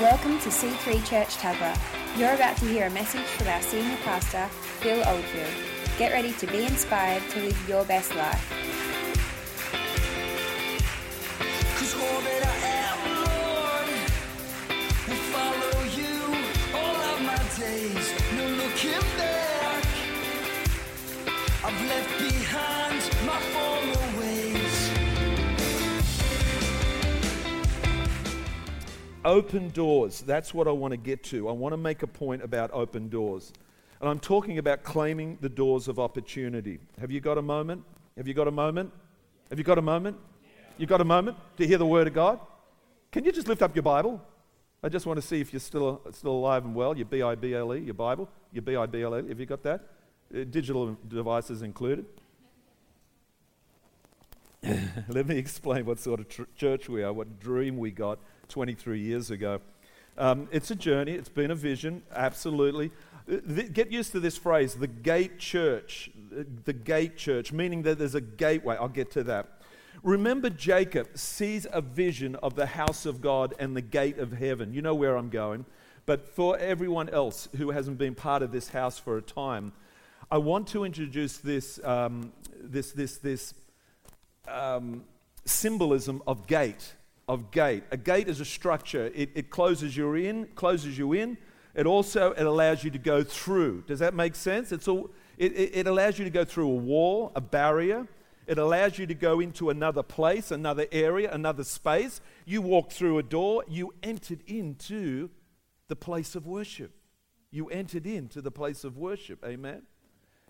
Welcome to C3 Church Tuggerah. You're about to hear a message from our senior pastor, Phil Oldfield. Get ready to be inspired to live your best life. Open doors. That's what I want to get to. I want to make a point about open doors. And I'm talking about claiming the doors of opportunity. Have you got a moment? Have you got a moment? Have you got a moment? You got a moment to hear the word of God? Can you just lift up your Bible? I just want to see if you're still, still alive and well, your B I B L E, your Bible, your B I B L E. Have you got that? Uh, digital devices included. Let me explain what sort of tr- church we are, what dream we got 23 years ago. Um, it's a journey, it's been a vision, absolutely. Uh, Get used to this phrase, the gate church. Uh, The gate church, meaning that there's a gateway. I'll get to that. Remember, Jacob sees a vision of the house of God and the gate of heaven. You know where I'm going. But for everyone else who hasn't been part of this house for a time, I want to introduce this, um, this, this, this um, symbolism of gate. Of gate. A gate is a structure. It, it closes you in, closes you in. It also it allows you to go through. Does that make sense? It's all, it, it, it allows you to go through a wall, a barrier. It allows you to go into another place, another area, another space. You walk through a door. You entered into the place of worship. You entered into the place of worship. Amen.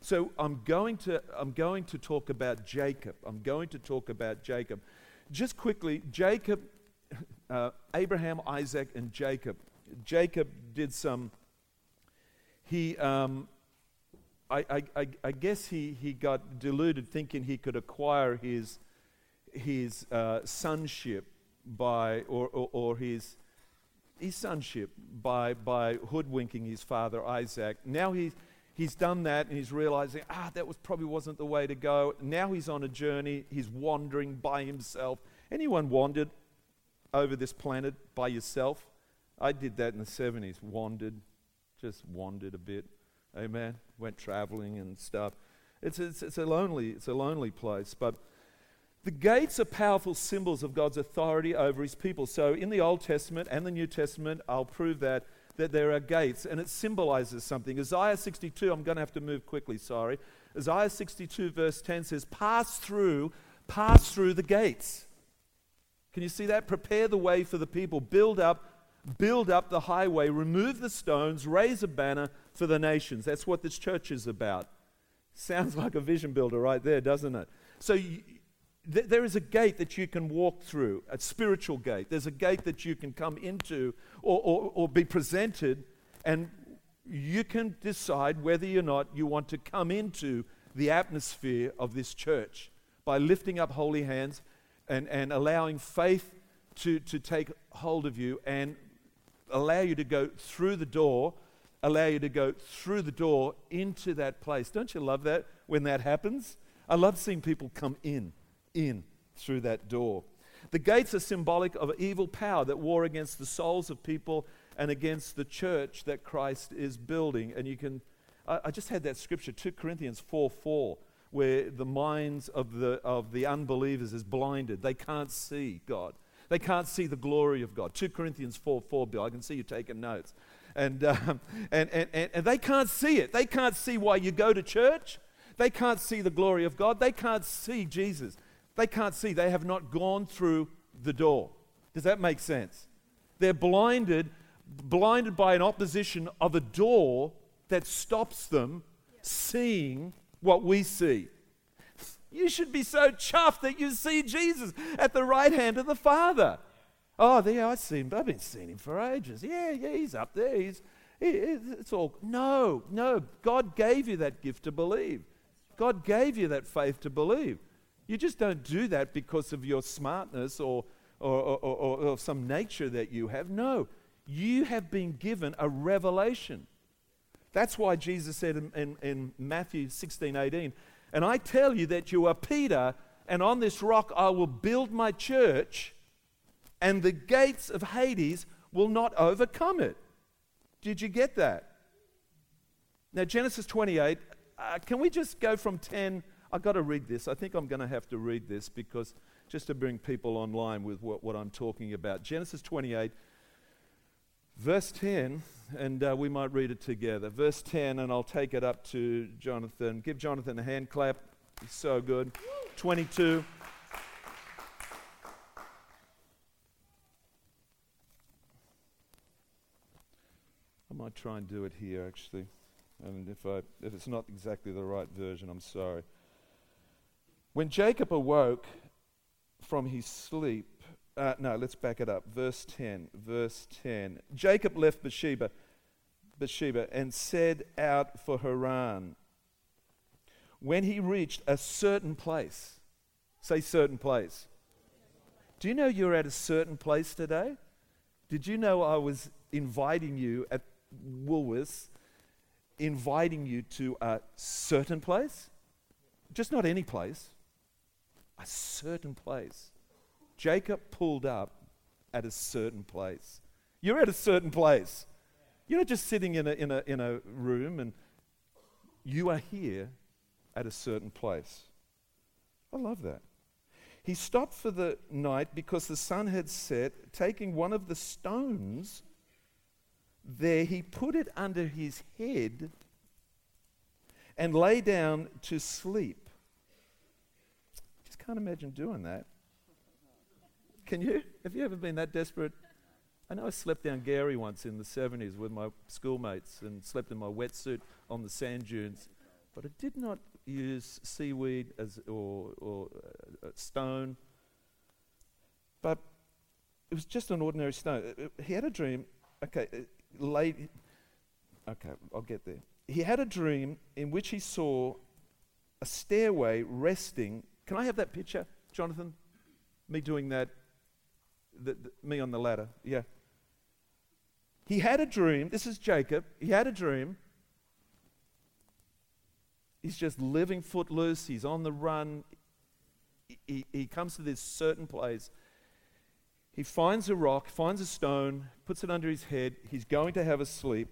So I'm going to I'm going to talk about Jacob. I'm going to talk about Jacob. Just quickly, Jacob, uh, Abraham, Isaac, and Jacob. Jacob did some. He, um, I, I, I, guess he, he got deluded thinking he could acquire his his uh, sonship by or, or, or his his sonship by, by hoodwinking his father Isaac. Now he's, he's done that and he's realizing, ah, that was probably wasn't the way to go. Now he's on a journey. He's wandering by himself. Anyone wandered over this planet by yourself? I did that in the 70s. Wandered, just wandered a bit. Amen. Went traveling and stuff. It's, it's, it's, a lonely, it's a lonely place. But the gates are powerful symbols of God's authority over his people. So in the Old Testament and the New Testament, I'll prove that that there are gates and it symbolizes something. Isaiah 62, I'm going to have to move quickly, sorry. Isaiah 62 verse 10 says, "Pass through, pass through the gates." Can you see that? Prepare the way for the people. Build up build up the highway, remove the stones, raise a banner for the nations. That's what this church is about. Sounds like a vision builder right there, doesn't it? So th- there is a gate that you can walk through, a spiritual gate. There's a gate that you can come into or, or, or be presented, and you can decide whether or not you want to come into the atmosphere of this church by lifting up holy hands and, and allowing faith to, to take hold of you and allow you to go through the door, allow you to go through the door into that place. Don't you love that when that happens? I love seeing people come in in through that door. The gates are symbolic of evil power that war against the souls of people and against the church that Christ is building. And you can, I, I just had that scripture, 2 Corinthians 4 4, where the minds of the, of the unbelievers is blinded. They can't see God. They can't see the glory of God. 2 Corinthians 4 4, Bill. I can see you taking notes. And, um, and, and, and, and they can't see it. They can't see why you go to church. They can't see the glory of God. They can't see Jesus. They can't see. They have not gone through the door. Does that make sense? They're blinded, blinded by an opposition of a door that stops them seeing what we see. You should be so chuffed that you see Jesus at the right hand of the Father. Oh, there, I see him. I've been seeing him for ages. Yeah, yeah, he's up there. He's, he, it's all. No, no. God gave you that gift to believe. God gave you that faith to believe. You just don't do that because of your smartness or, or, or, or, or some nature that you have. No, you have been given a revelation. That's why Jesus said in, in, in, Matthew 16 18, and I tell you that you are Peter, and on this rock I will build my church, and the gates of Hades will not overcome it. Did you get that? Now, Genesis 28, uh, can we just go from 10? I've got to read this. I think I'm going to have to read this because just to bring people online with what, what I'm talking about. Genesis 28, verse 10, and uh, we might read it together. Verse 10, and I'll take it up to Jonathan. Give Jonathan a hand clap. He's so good. 22. I might try and do it here actually. And if, I, if it's not exactly the right version, I'm sorry. When Jacob awoke from his sleep, uh, no, let's back it up. Verse 10. Verse 10. Jacob left Bathsheba, Beersheba and set out for Haran. When he reached a certain place, say certain place. Do you know you're at a certain place today? Did you know I was inviting you at Woolworths, inviting you to a certain place? Just not any place, a certain place. Jacob pulled up at a certain place. You're at a certain place. You're not just sitting in a, in a, in a room and you are here at a certain place. I love that. He stopped for the night because the sun had set, taking one of the stones there, he put it under his head and lay down to sleep. Can't imagine doing that. Can you? Have you ever been that desperate? I know I slept down Gary once in the 70s with my schoolmates and slept in my wetsuit on the sand dunes, but I did not use seaweed as, or, or uh, stone. But it was just an ordinary stone. Uh, uh, he had a dream. Okay, laid. Okay, I'll get there. He had a dream in which he saw a stairway resting. Can I have that picture, Jonathan? Me doing that, the, the, me on the ladder. Yeah. He had a dream. This is Jacob. He had a dream. He's just living footloose. He's on the run. He, he, he comes to this certain place he finds a rock, finds a stone, puts it under his head. He's going to have a sleep.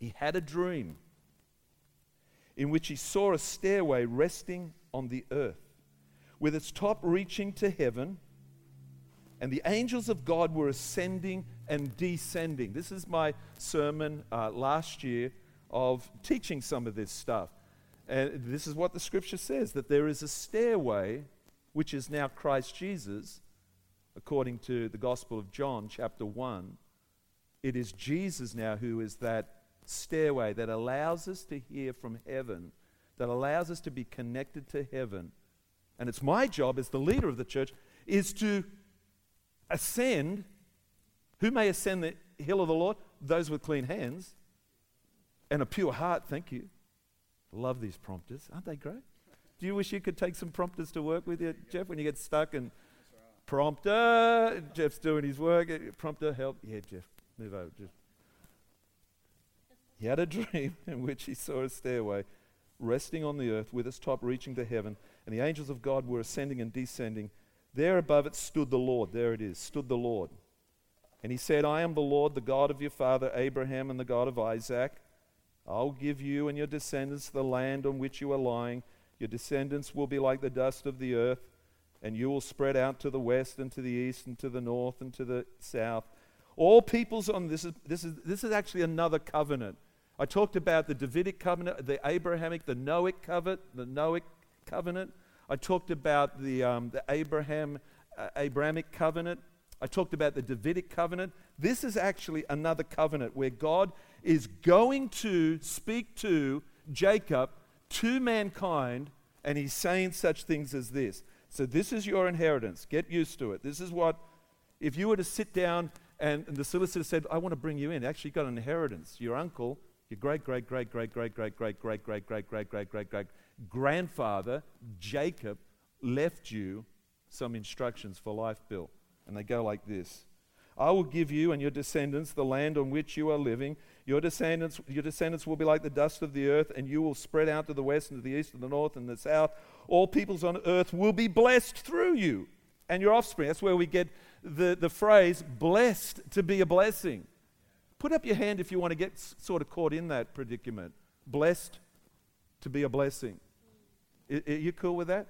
He had a dream in which he saw a stairway resting on the earth, with its top reaching to heaven, and the angels of God were ascending and descending. This is my sermon uh, last year of teaching some of this stuff. And this is what the scripture says that there is a stairway, which is now Christ Jesus according to the Gospel of John, chapter 1, it is Jesus now who is that stairway that allows us to hear from heaven, that allows us to be connected to heaven. And it's my job as the leader of the church is to ascend. Who may ascend the hill of the Lord? Those with clean hands and a pure heart. Thank you. Love these prompters. Aren't they great? Do you wish you could take some prompters to work with you, Jeff, when you get stuck and Prompter. Jeff's doing his work. Eh, prompter, help. Yeah, Jeff, move over. Jeff. He had a dream in which he saw a stairway resting on the earth with its top reaching to heaven, and the angels of God were ascending and descending. There above it stood the Lord. There it is, stood the Lord. And he said, I am the Lord, the God of your father Abraham and the God of Isaac. I'll give you and your descendants the land on which you are lying. Your descendants will be like the dust of the earth and you will spread out to the west and to the east and to the north and to the south. All peoples on this is, this is, this is actually another covenant. I talked about the Davidic covenant, the Abrahamic, the Noahic covenant, the Noahic covenant. I talked about the, um, the Abraham, uh, Abrahamic covenant. I talked about the Davidic covenant. This is actually another covenant where God is going to speak to Jacob, to mankind, and he's saying such things as this so, this is your inheritance. Get used to it. This is what, if you were to sit down and, and the solicitor said, I want to bring you in, actually, you got an inheritance. Your uncle, your great, great, great, great, great, great, great, great, great, great, great, great, great, great grandfather, Jacob, left you some instructions for life, Bill. And they go like this I will give you and your descendants the land on which you are living. Your descendants, your descendants will be like the dust of the earth, and you will spread out to the west and to the east and the north and the south all peoples on earth will be blessed through you and your offspring. That's where we get the, the phrase blessed to be a blessing. Put up your hand if you want to get sort of caught in that predicament. Blessed to be a blessing. I- Are you cool with that?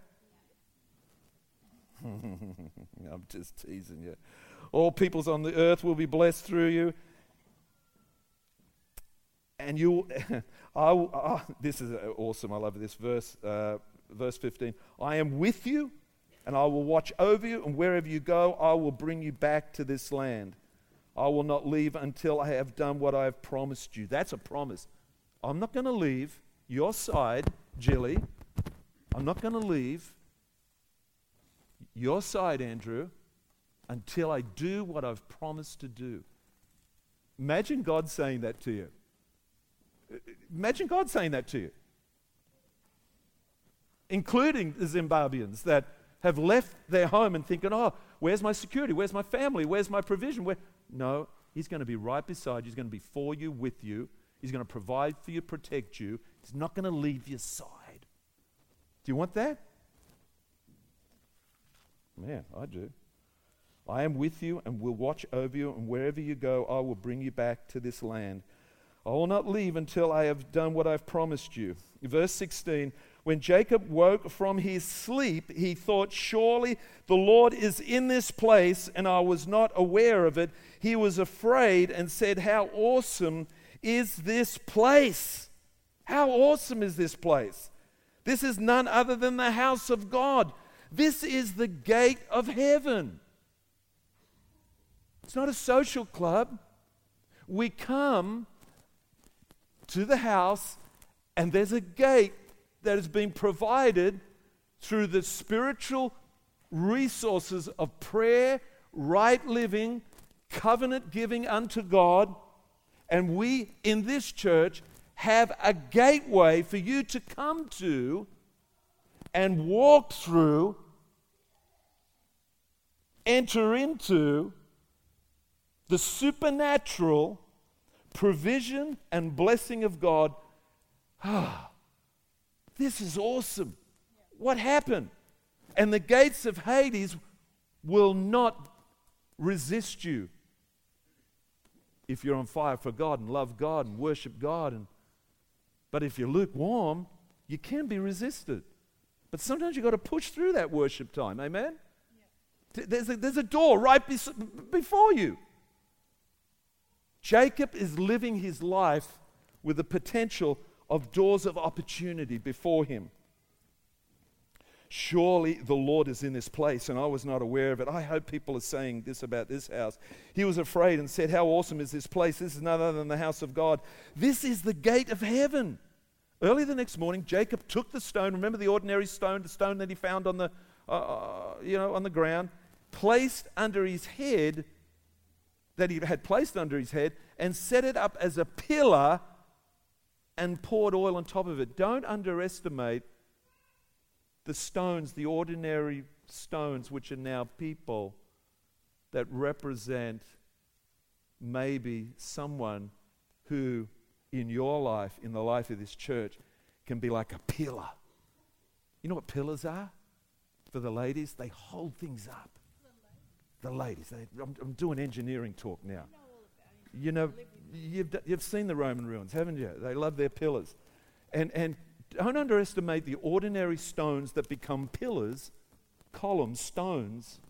I'm just teasing you. All peoples on the earth will be blessed through you. And you, I, will- ah, this is uh, awesome. I love this verse, uh, verse 15. I am with you, and I will watch over you, and wherever you go, I will bring you back to this land. I will not leave until I have done what I have promised you. That's a promise. I'm not going to leave your side, Jilly. I'm not going to leave your side, Andrew, until I do what I've promised to do. Imagine God saying that to you. Imagine God saying that to you. Including the Zimbabweans that have left their home and thinking, oh, where's my security? Where's my family? Where's my provision? Where? No, He's going to be right beside you. He's going to be for you, with you. He's going to provide for you, protect you. He's not going to leave your side. Do you want that? Man, I do. I am with you and will watch over you, and wherever you go, I will bring you back to this land. I will not leave until I have done what I've promised you. Verse 16 When Jacob woke from his sleep, he thought, Surely the Lord is in this place, and I was not aware of it. He was afraid and said, How awesome is this place! How awesome is this place! This is none other than the house of God. This is the gate of heaven. It's not a social club. We come to the house, and there's a gate that has been provided through the spiritual resources of prayer, right living, covenant giving unto God. And we in this church have a gateway for you to come to and walk through, enter into the supernatural provision and blessing of God. Ah. This is awesome. What happened? And the gates of Hades will not resist you if you're on fire for God and love God and worship God. And, but if you're lukewarm, you can be resisted. But sometimes you've got to push through that worship time. Amen? Th- There's a, there's a door right bes- before you. Jacob is living his life with the potential of doors of opportunity before him. Surely the Lord is in this place, and I was not aware of it. I hope people are saying this about this house. He was afraid and said, How awesome is this place? This is none other than the house of God. This is the gate of heaven. Early the next morning, Jacob took the stone. Remember the ordinary stone, the stone that he found on the, uh, you know, on the ground, placed under his head, that he had placed under his head, and set it up as a pillar and poured oil on top of it. Don't underestimate the stones, the ordinary stones, which are now people that represent maybe someone who, in your life, in the life of this church, can be like a pillar. You know what pillars are? For the ladies, they hold things up. The ladies. They, I'm, I'm doing engineering talk now. You know, you've, you've seen the Roman ruins, haven't you? They love their pillars. And, and don't underestimate the ordinary stones that become pillars, columns, stones.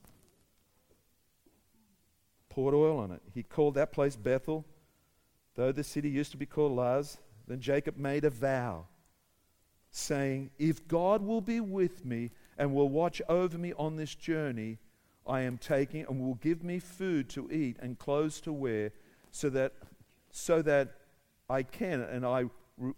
Poured oil on it. He called that place Bethel, though the city used to be called Luz. Then Jacob made a vow, saying, If God will be with me and will watch over me on this journey I am taking, and will give me food to eat and clothes to wear, so that, so that I can and I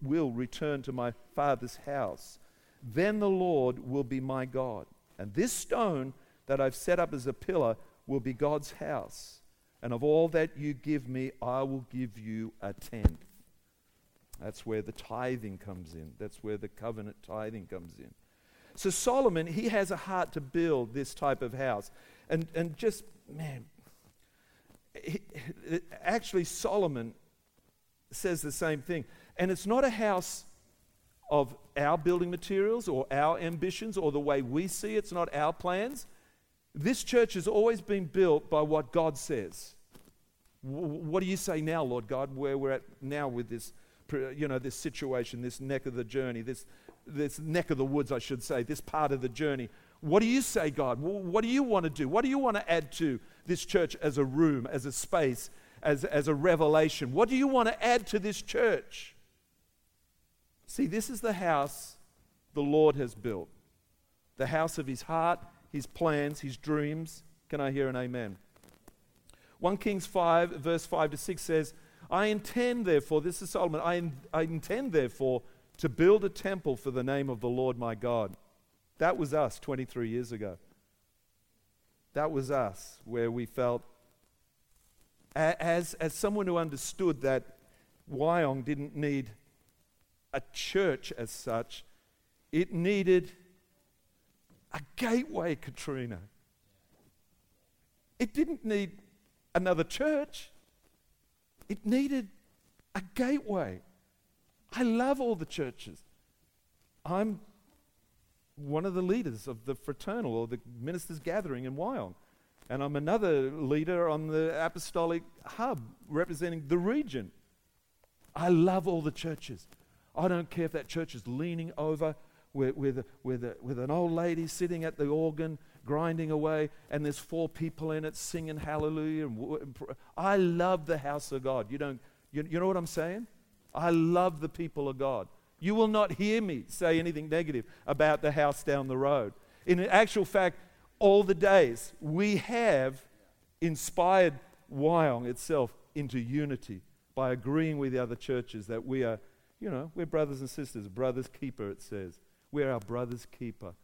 will return to my father's house. Then the Lord will be my God. And this stone that I've set up as a pillar will be God's house. And of all that you give me, I will give you a tenth. That's where the tithing comes in. That's where the covenant tithing comes in. So Solomon, he has a heart to build this type of house. And, and just, man, he, actually, Solomon says the same thing. And it's not a house of our building materials or our ambitions or the way we see it. It's not our plans. This church has always been built by what God says. What do you say now, Lord God, where we're at now with this, you know, this situation, this neck of the journey, this, this neck of the woods, I should say, this part of the journey? What do you say, God? What do you want to do? What do you want to add to this church as a room, as a space, as, as a revelation? What do you want to add to this church? See, this is the house the Lord has built the house of his heart, his plans, his dreams. Can I hear an amen? 1 Kings 5, verse 5 to 6 says, I intend, therefore, this is Solomon, I, in, I intend, therefore, to build a temple for the name of the Lord my God. That was us 23 years ago. That was us, where we felt, as, as someone who understood that Wyong didn't need a church as such, it needed a gateway, Katrina. It didn't need another church, it needed a gateway. I love all the churches. I'm one of the leaders of the fraternal or the ministers' gathering in Wyong. And I'm another leader on the apostolic hub representing the region. I love all the churches. I don't care if that church is leaning over with, with, with, with an old lady sitting at the organ grinding away, and there's four people in it singing hallelujah. And, I love the house of God. You, don't, you, you know what I'm saying? I love the people of God. You will not hear me say anything negative about the house down the road. In actual fact, all the days we have inspired Wyong itself into unity by agreeing with the other churches that we are, you know, we're brothers and sisters. Brothers keeper, it says. We're our brother's keeper.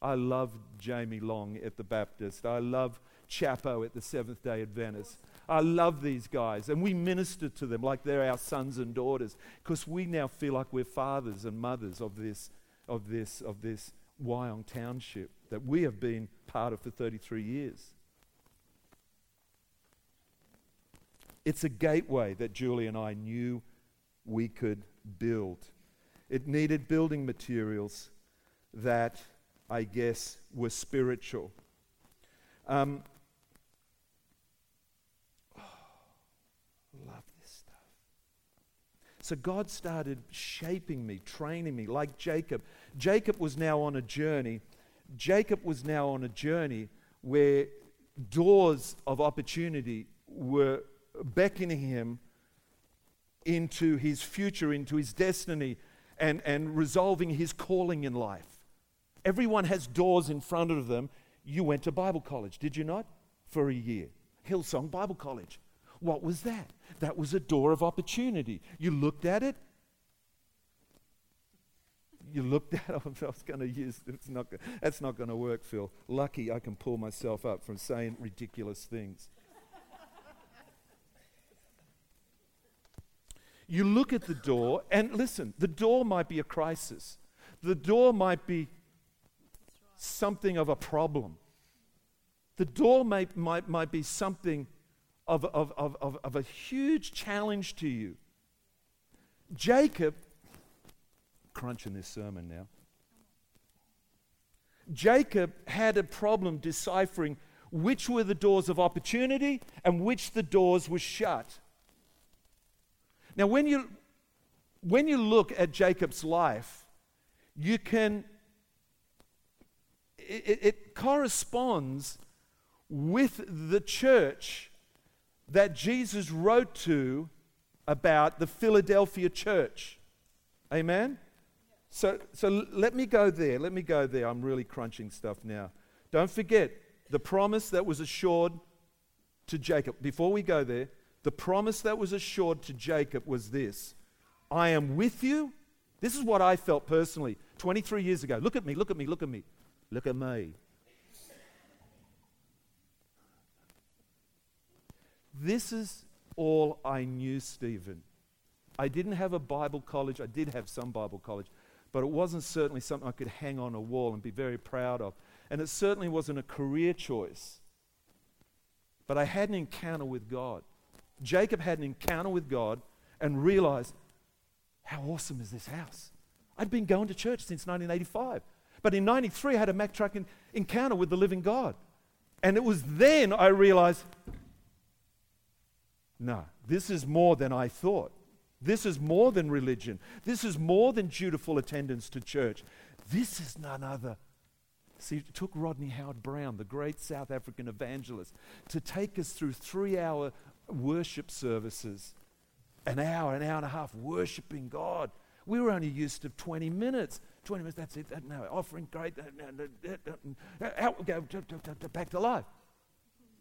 I love Jamie Long at the Baptist. I love Chapo at the Seventh day Adventist. I love these guys, and we minister to them like they're our sons and daughters because we now feel like we're fathers and mothers of this, of this, of this Wyong Township that we have been part of for 33 years. It's a gateway that Julie and I knew we could build. It needed building materials that I guess were spiritual. Um, love this stuff. So God started shaping me, training me, like Jacob. Jacob was now on a journey. Jacob was now on a journey where doors of opportunity were beckoning him into his future, into his destiny, and, and resolving his calling in life. Everyone has doors in front of them. You went to Bible college, did you not? For a year. Hillsong Bible College. What was that? That was a door of opportunity. You looked at it. You looked at. I was going to use it's not, that's not going to work, Phil. Lucky I can pull myself up from saying ridiculous things. You look at the door, and listen, the door might be a crisis. The door might be something of a problem. The door may, might, might be something of, of, of, of, of a huge challenge to you. Jacob, crunching this sermon now. Jacob had a problem deciphering which were the doors of opportunity and which the doors were shut. Now, when you, when you look at Jacob's life, you can, it, it corresponds with the church that Jesus wrote to about the Philadelphia church. Amen? So, so let me go there. Let me go there. I'm really crunching stuff now. Don't forget the promise that was assured to Jacob. Before we go there, the promise that was assured to Jacob was this I am with you. This is what I felt personally 23 years ago. Look at me, look at me, look at me. Look at me. This is all I knew, Stephen. I didn't have a Bible college. I did have some Bible college, but it wasn't certainly something I could hang on a wall and be very proud of. And it certainly wasn't a career choice. But I had an encounter with God. Jacob had an encounter with God and realized, how awesome is this house? I'd been going to church since 1985. But in 93, I had a Mack truck en- encounter with the living God. And it was then I realized no, this is more than I thought. This is more than religion. This is more than dutiful attendance to church. This is none other. See, it took Rodney Howard-Browne, the great South African evangelist, to take us through three hour worship services, an hour, an hour and a half worshiping God. We were only used to 20 minutes. 20 minutes, that's it. No, offering, great. Out, go back to life.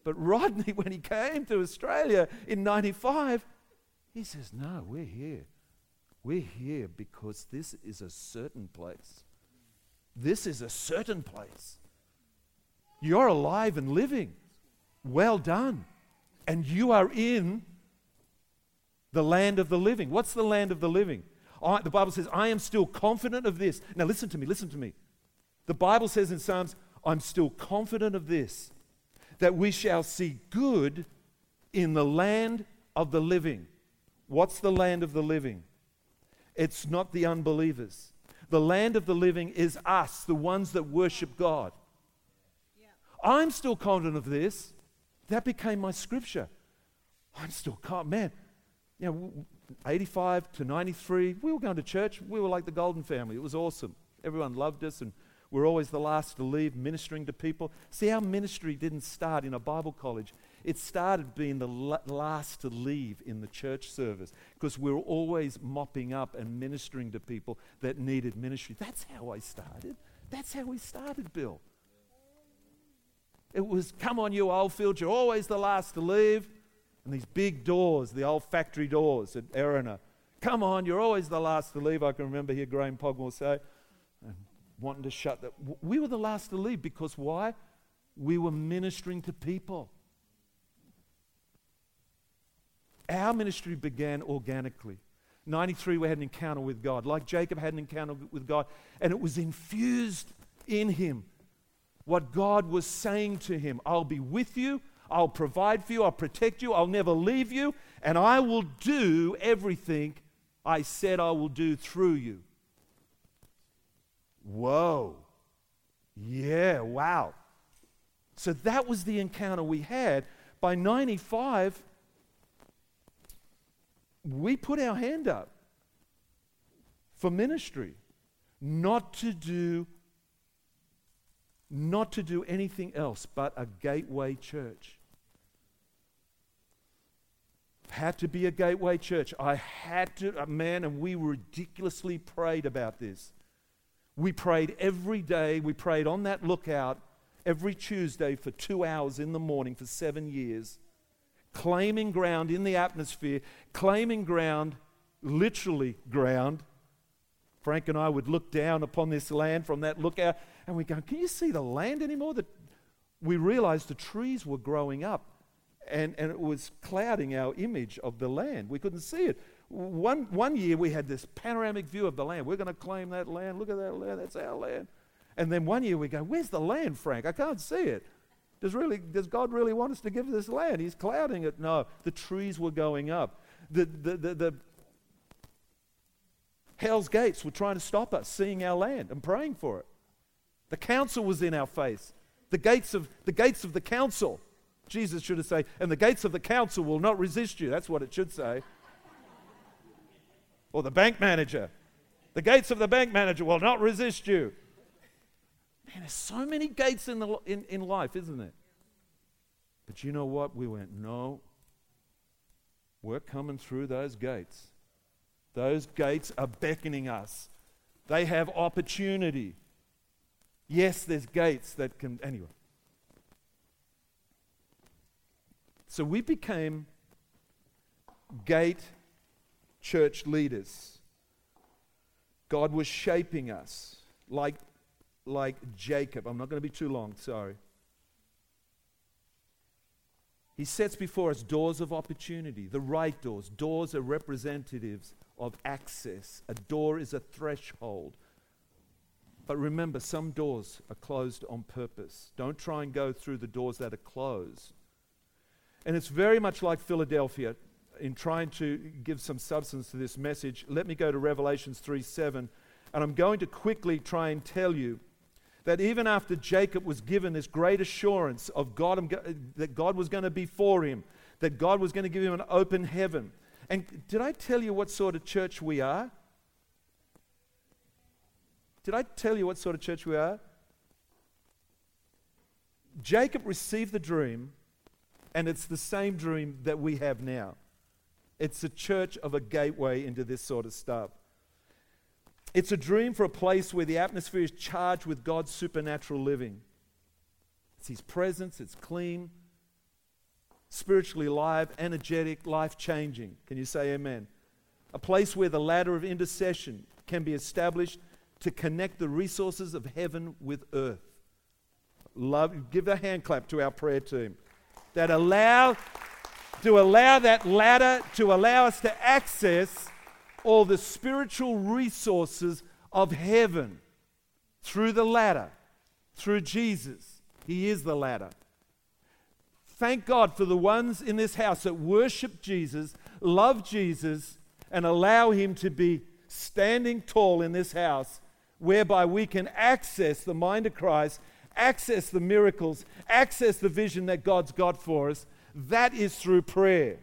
But Rodney, when he came to Australia in 95, he says, No, we're here. We're here because this is a certain place. This is a certain place. You're alive and living. Well done. And you are in the land of the living. What's the land of the living? I, the Bible says, I am still confident of this. Now, listen to me, listen to me. The Bible says in Psalms, I'm still confident of this, that we shall see good in the land of the living. What's the land of the living? It's not the unbelievers. The land of the living is us, the ones that worship God. Yeah. I'm still confident of this. That became my scripture. I'm still confident. Man, you know, 85 to 93, we were going to church. We were like the Golden family. It was awesome. Everyone loved us, and we're always the last to leave ministering to people. See, our ministry didn't start in a Bible college, it started being the last to leave in the church service because we were always mopping up and ministering to people that needed ministry. That's how I started. That's how we started, Bill. It was, come on, you Oldfield, you're always the last to leave. And these big doors, the old factory doors at Erina, come on, you're always the last to leave. I can remember here Graham Pogmore say, wanting to shut that. We were the last to leave because why? We were ministering to people. Our ministry began organically. 93, we had an encounter with God, like Jacob had an encounter with God, and it was infused in him what God was saying to him I'll be with you, I'll provide for you, I'll protect you, I'll never leave you, and I will do everything I said I will do through you. Whoa. Yeah, wow. So that was the encounter we had. By 95, we put our hand up for ministry, not to do not to do anything else but a gateway church. Had to be a gateway church. I had to, uh, man, and we ridiculously prayed about this. We prayed every day. We prayed on that lookout every Tuesday for two hours in the morning for seven years claiming ground in the atmosphere, claiming ground, literally ground. Frank and I would look down upon this land from that lookout and we go, Can you see the land anymore? That we realized the trees were growing up and, and it was clouding our image of the land. We couldn't see it. One, one year we had this panoramic view of the land. We're going to claim that land. Look at that land. That's our land. And then one year we go, Where's the land, Frank? I can't see it. Does, really, does God really want us to give this land? He's clouding it. No, the trees were going up. The, the, the, the Hell's gates were trying to stop us seeing our land and praying for it. The council was in our face. The gates of the gates of the council. Jesus should have said, and the gates of the council will not resist you. That's what it should say. or the bank manager. The gates of the bank manager will not resist you. Man, there's so many gates in, the, in, in life, isn't it? But you know what? We went, no, we're coming through those gates. Those gates are beckoning us, they have opportunity. Yes, there's gates that can. Anyway. So we became gate church leaders. God was shaping us like like Jacob. I'm not going to be too long, sorry. He sets before us doors of opportunity, the right doors. Doors are representatives of access. A door is a threshold. But remember, some doors are closed on purpose. Don't try and go through the doors that are closed. And it's very much like Philadelphia in trying to give some substance to this message. Let me go to Revelations 3 7. And I'm going to quickly try and tell you that even after Jacob was given this great assurance of God, um, uh, that God was going to be for him, that God was going to give him an open heaven. And did I tell you what sort of church we are? Did I tell you what sort of church we are? Jacob received the dream, and it's the same dream that we have now. It's a church of a gateway into this sort of stuff. It's a dream for a place where the atmosphere is charged with God's supernatural living. It's His presence, it's clean, spiritually alive, energetic, life changing. Can you say amen? A place where the ladder of intercession can be established to connect the resources of heaven with earth. Love, give a hand clap to our prayer team that allow to allow that ladder to allow us to access all the spiritual resources of heaven through the ladder, through Jesus. He is the ladder. Thank God for the ones in this house that worship Jesus, love Jesus, and allow Him to be standing tall in this house, whereby we can access the mind of Christ, access the miracles, access the vision that God's got for us. That is through prayer.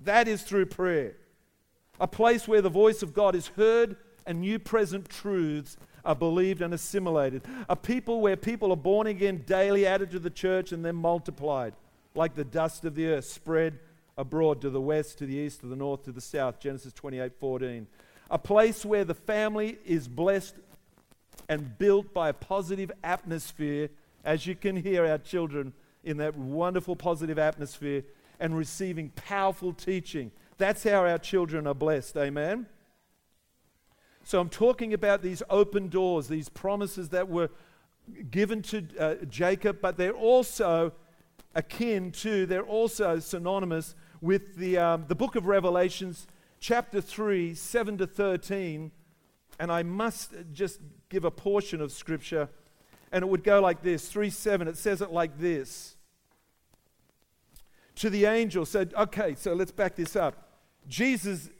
That is through prayer a place where the voice of God is heard and new present truths are believed and assimilated. A people where people are born again daily, added to the church, and then multiplied, like the dust of the earth, spread abroad to the west, to the east, to the north, to the south. Genesis 28 14. A place where the family is blessed and built by a positive atmosphere, as you can hear our children in that wonderful positive atmosphere, and receiving powerful teaching that's how our children are blessed. Amen. So I'm talking about these open doors, these promises that were given to uh, Jacob, but they're also akin to, they're also synonymous with the, um, the book of Revelations, chapter 3, 7 to 13. And I must just give a portion of scripture, and it would go like this 3 7. It says it like this. To the angel said, okay, so let's back this up. Jesus,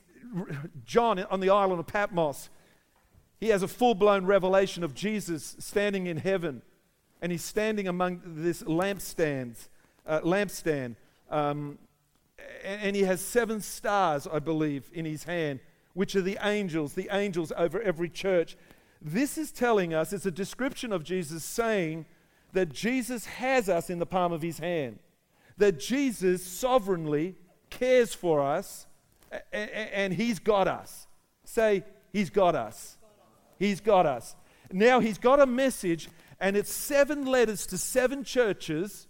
John on the island of Patmos, he has a full blown revelation of Jesus standing in heaven. And he's standing among this lampstands, uh, lampstand. Um, and, and he has seven stars, I believe, in his hand, which are the angels, the angels over every church. This is telling us, it's a description of Jesus saying that Jesus has us in the palm of his hand, that Jesus sovereignly cares for us and He's got us. Say, He's got us. He's got us. Now He's got a message, and it's seven letters to seven churches,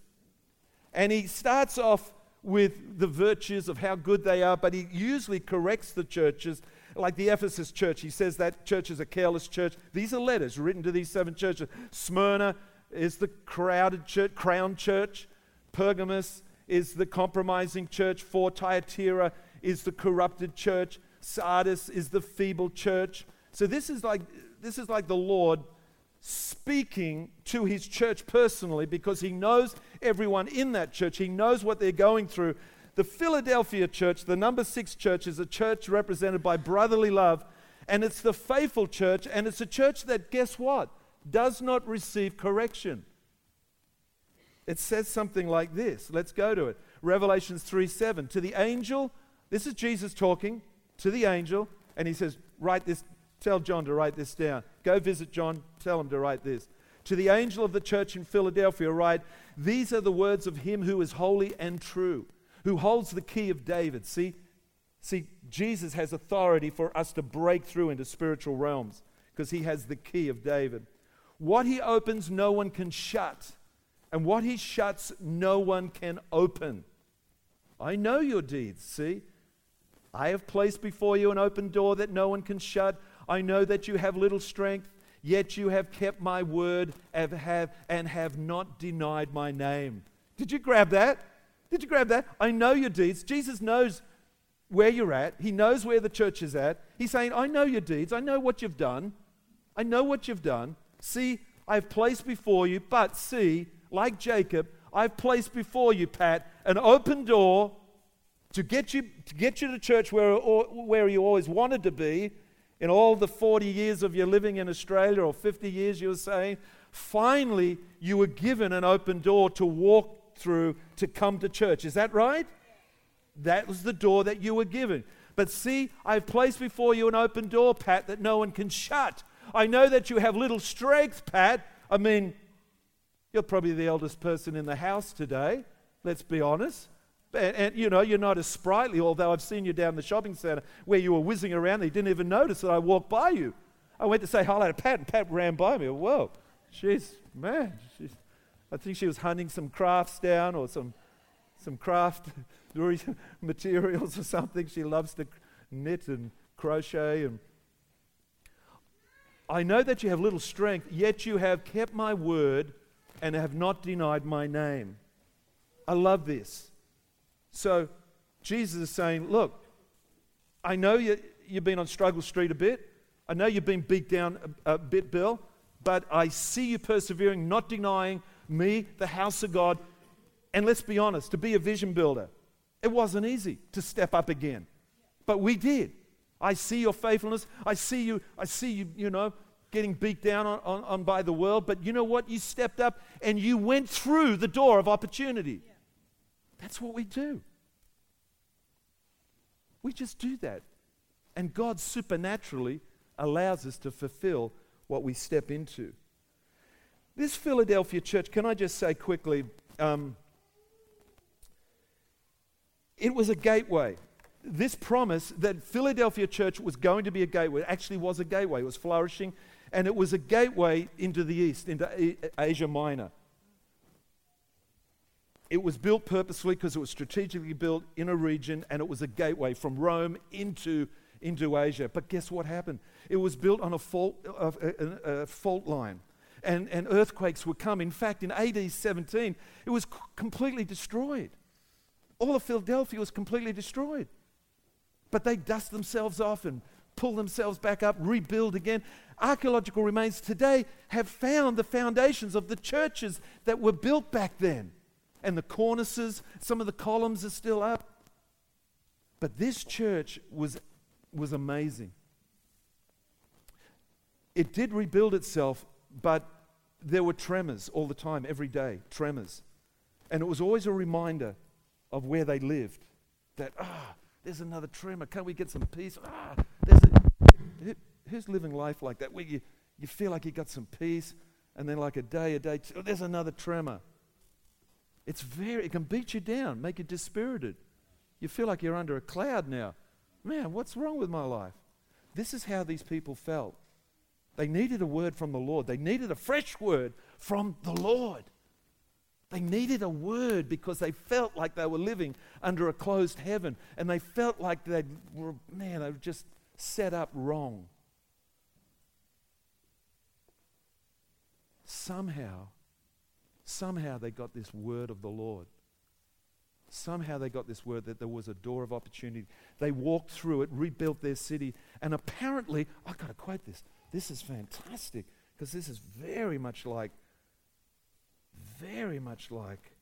and He starts off with the virtues of how good they are, but He usually corrects the churches. Like the Ephesus church, he says that church is a careless church. These are letters written to these seven churches. Smyrna is the crowded church, crown church. Pergamus is the compromising church. For Thyatira is the corrupted church, Sardis is the feeble church. So this is like this is like the Lord speaking to his church personally because he knows everyone in that church. He knows what they're going through. The Philadelphia church, the number 6 church is a church represented by brotherly love and it's the faithful church and it's a church that guess what? does not receive correction. It says something like this. Let's go to it. Revelations 3 7. To the angel this is Jesus talking to the angel, and he says, Write this, tell John to write this down. Go visit John, tell him to write this. To the angel of the church in Philadelphia, write, These are the words of him who is holy and true, who holds the key of David. See, see, Jesus has authority for us to break through into spiritual realms because he has the key of David. What he opens, no one can shut. And what he shuts, no one can open. I know your deeds, see? I have placed before you an open door that no one can shut. I know that you have little strength, yet you have kept my word and have, not denied my name. Did you grab that? Did you grab that? I know your deeds. Jesus knows where you're at, He knows where the church is at. He's saying, I know your deeds. I know what you've done. I know what you've done. See, I've placed before you, but see, like Jacob, I've placed before you, Pat, an open door to get you to, get you to church where, where you always wanted to be in all the 40 years of your living in Australia or 50 years you were saying, finally you were given an open door to walk through to come to church. Is that right? That was the door that you were given. But see, I've placed before you an open door, Pat, that no one can shut. I know that you have little strength, Pat. I mean, you're probably the eldest person in the house today, let's be honest. And, and, you know, you're not as sprightly, although I've seen you down the shopping center where you were whizzing around. They didn't even notice that I walked by you. I went to say hello to Pat, and Pat ran by me. Whoa, she's, man, she's, I think she was hunting some crafts down or some, some craft materials or something. She loves to knit and crochet. And I know that you have little strength, yet you have kept my word and have not denied my name. I love this. So Jesus is saying, Look, I know you, you've been on Struggle Street a bit. I know you've been beat down a, a bit, Bill, but I see you persevering, not denying me, the house of God. And let's be honest, to be a vision builder, it wasn't easy to step up again. But we did. I see your faithfulness. I see you, I see you, you know, getting beat down on, on, on, by the world, but you know what? You stepped up and you went through the door of opportunity. Yeah. That's what we do. We just do that. And God supernaturally allows us to fulfill what we step into. This Philadelphia church, can I just say quickly, um, it was a gateway this promise that Philadelphia church was going to be a gateway actually was a gateway. It was flourishing and it was a gateway into the east, into Asia Minor. It was built purposely because it was strategically built in a region and it was a gateway from Rome into, into Asia. But guess what happened? It was built on a fault, a, a, a fault line. And, and earthquakes would come. In fact, in AD 17, it was completely destroyed. All of Philadelphia was completely destroyed. But they dust themselves off and pull themselves back up, rebuild again. Archaeological remains today have found the foundations of the churches that were built back then. And the cornices, some of the columns are still up. But this church was, was amazing. It did rebuild itself, but there were tremors all the time, every day, tremors. And it was always a reminder of where they lived that, ah, there's another tremor. Can't we get some peace? Ah, there's a, who's living life like that? Where you, you feel like you got some peace, and then like a day, a day, two, oh, there's another tremor. It's very, it can beat you down, make you dispirited. You feel like you're under a cloud now. Man, what's wrong with my life? This is how these people felt. They needed a word from the Lord. They needed a fresh word from the Lord. They needed a word because they felt like they were living under a closed heaven and they felt like they were, man, they were just set up wrong. Somehow, somehow they got this word of the Lord. Somehow they got this word that there was a door of opportunity. They walked through it, rebuilt their city, and apparently, I've got to quote this. This is fantastic because this is very much like very much like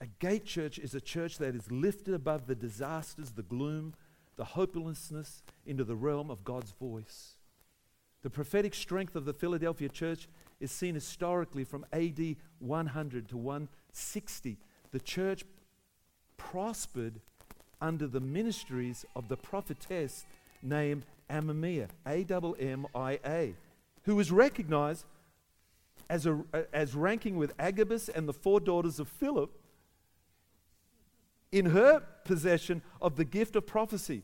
a gate church is a church that is lifted above the disasters, the gloom, the hopelessness into the realm of God's voice. The prophetic strength of the Philadelphia church is seen historically from AD 100 to 160. The church prospered under the ministries of the prophetess named Amamia, A M M I A who was recognized as, a, as ranking with Agabus and the four daughters of Philip in her possession of the gift of prophecy.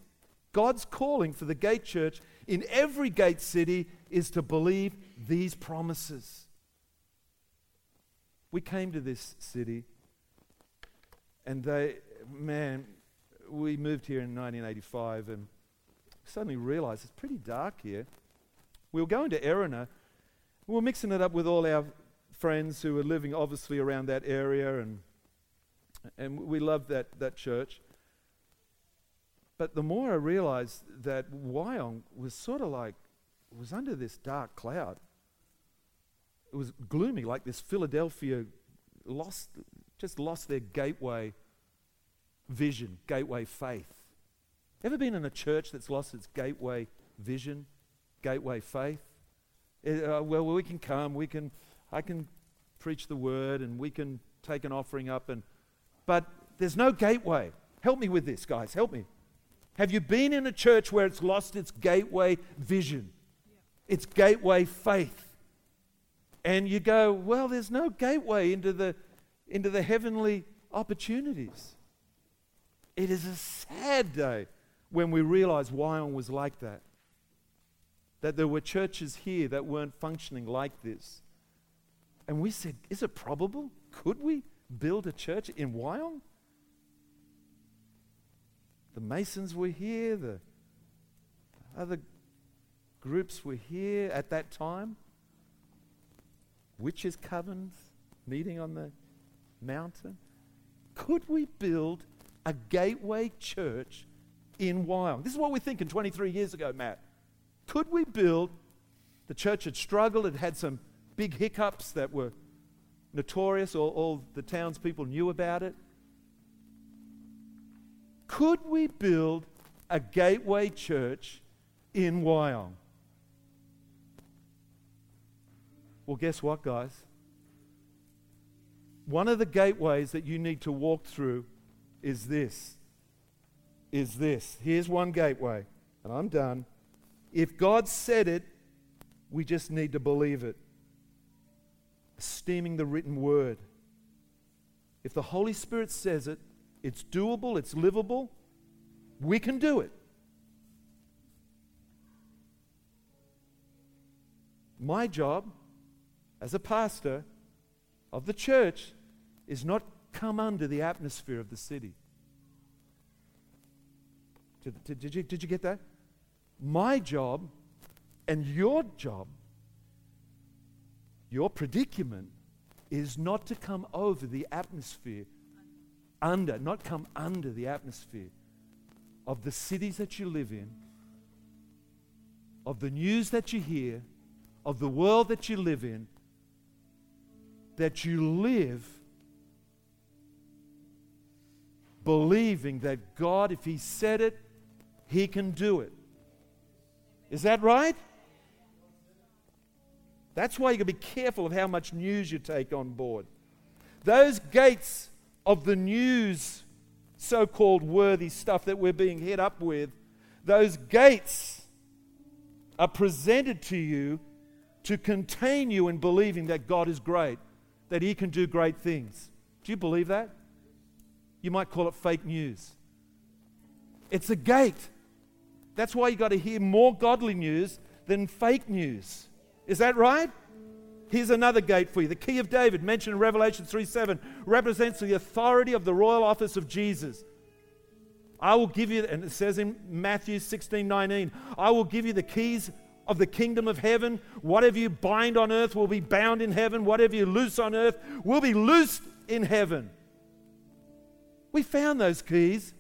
God's calling for the gate church in every gate city is to believe these promises. We came to this city, and they, man, we moved here in 1985 and suddenly realized it's pretty dark here. We were going to Erina. We were mixing it up with all our friends who were living obviously around that area, and, and we loved that, that church. But the more I realized that Wyong was sort of like, was under this dark cloud. It was gloomy, like this Philadelphia lost, just lost their gateway vision, gateway faith. Ever been in a church that's lost its gateway vision? Gateway Faith. It, uh, well, we can come, we can, I can preach the word, and we can take an offering up, and but there's no gateway. Help me with this, guys. Help me. Have you been in a church where it's lost its gateway vision, its gateway faith? And you go, well, there's no gateway into the, into the heavenly opportunities. It is a sad day when we realize Wyong was like that. That there were churches here that weren't functioning like this. And we said, is it probable? Could we build a church in Wyong? The Masons were here, the other groups were here at that time. Witches' covens meeting on the mountain. Could we build a gateway church in Wyong? This is what we're thinking 23 years ago, Matt. Could we build? The church had struggled, it had some big hiccups that were notorious, all, all the townspeople knew about it. Could we build a gateway church in Wyong? Well, guess what, guys? One of the gateways that you need to walk through is this. Is this. Here's one gateway, and I'm done. If God said it, we just need to believe it. Esteeming the written word. If the Holy Spirit says it, it's doable, it's livable, we can do it. My job as a pastor of the church is not come under the atmosphere of the city. Did, did, did, you, did you get that? My job and your job, your predicament, is not to come over the atmosphere, under, not come under the atmosphere of the cities that you live in, of the news that you hear, of the world that you live in, that you live believing that God, if He said it, He can do it. Is that right? That's why you got to be careful of how much news you take on board. Those gates of the news, so called worthy stuff that we're being hit up with, those gates are presented to you to contain you in believing that God is great, that He can do great things. Do you believe that? You might call it fake news. It's a gate. That's why you got to hear more godly news than fake news. Is that right? Here's another gate for you. The key of David, mentioned in Revelation 3 7, represents the authority of the royal office of Jesus. I will give you, and it says in Matthew 16 19, I will give you the keys of the kingdom of heaven. Whatever you bind on earth will be bound in heaven. Whatever you loose on earth will be loosed in heaven. We found those keys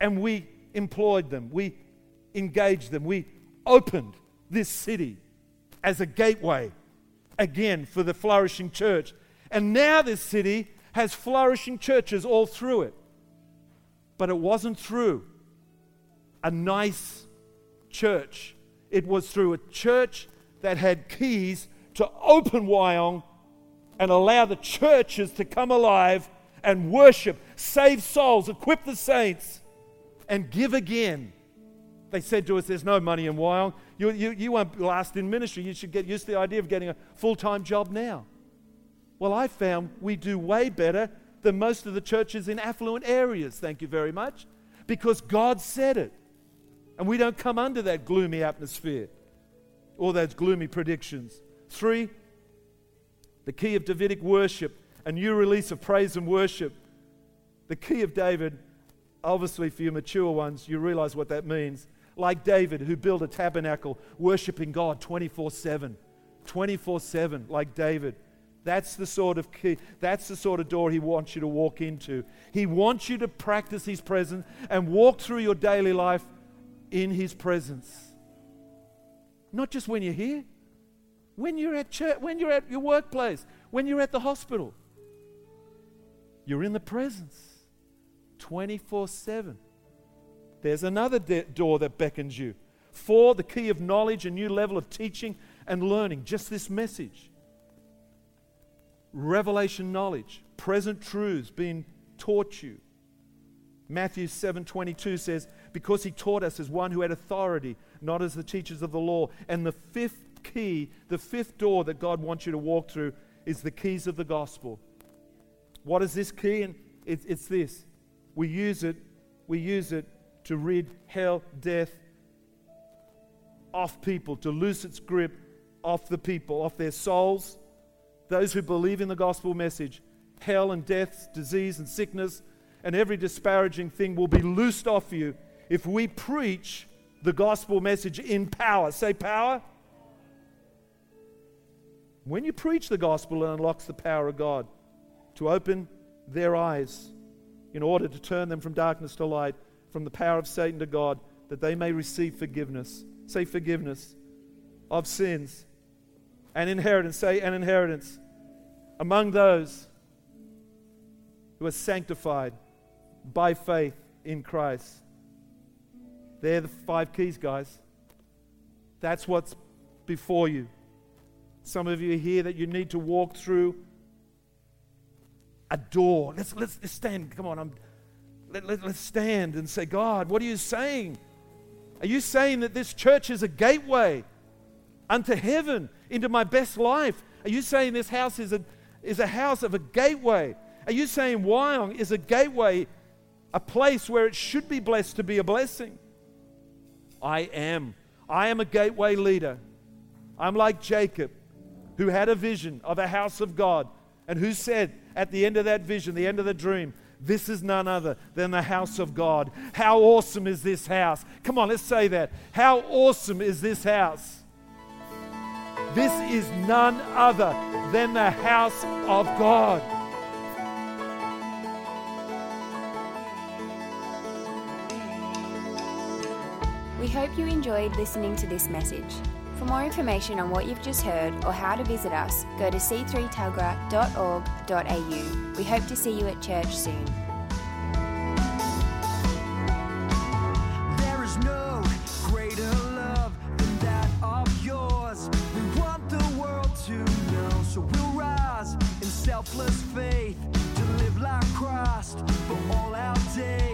and we employed them. We engaged them. We opened this city as a gateway again for the flourishing church. And now this city has flourishing churches all through it. But it wasn't through a nice church, it was through a church that had keys to open Wyong and allow the churches to come alive and worship, save souls, equip the saints, and give again. They said to us, There's no money in Wyong. You, you, you won't last in ministry. You should get used to the idea of getting a full time job now. Well, I found we do way better than most of the churches in affluent areas, thank you very much, because God said it. And we don't come under that gloomy atmosphere or those gloomy predictions. Three, the key of Davidic worship a new release of praise and worship. The key of David, obviously for you mature ones, you realize what that means. Like David, who built a tabernacle worshiping God 24 7. 24 7, like David. That's the sort of key, that's the sort of door he wants you to walk into. He wants you to practice his presence and walk through your daily life in his presence. Not just when you're here, when you're at church, when you're at your workplace, when you're at the hospital. You're in the presence 24 7. There's another de- door that beckons you. Four, the key of knowledge, a new level of teaching and learning. Just this message. Revelation knowledge, present truths being taught you. Matthew 7:22 says, "Because he taught us as one who had authority, not as the teachers of the law." And the fifth key, the fifth door that God wants you to walk through is the keys of the gospel. What is this key? And it's, it's this. We use it, we use it to rid hell, death off people, to loose its grip off the people, off their souls. Those who believe in the gospel message, hell and death, disease and sickness, and every disparaging thing will be loosed off you if we preach the gospel message in power. Say power. When you preach the gospel, it unlocks the power of God to open their eyes in order to turn them from darkness to light, from the power of Satan to God, that they may receive forgiveness. Say forgiveness of sins and inheritance. Say an inheritance among those who are sanctified by faith in Christ. They're the five keys, guys. That's what's before you. Some of you here that you need to walk through a door. Let's, let's, let's stand. Come on. I'm, let, let, let's stand and say, God, what are you saying? Are you saying that this church is a gateway unto heaven, into my best life? Are you saying this house is a, is a house of a gateway? Are you saying Wyong is a gateway, a place where it should be blessed to be a blessing? I am. I am a gateway leader. I'm like Jacob, who had a vision of a house of God and who said at the end of that vision, the end of the dream, this is none other than the house of God. How awesome is this house? Come on, let's say that. How awesome is this house? This is none other than the house of God. We hope you enjoyed listening to this message. For more information on what you've just heard or how to visit us, go to c3tuggerah.org.au. We hope to see you at church soon. There is no greater love than that of yours. We want the world to know, so we'll rise in selfless faith to live like Christ for all our days.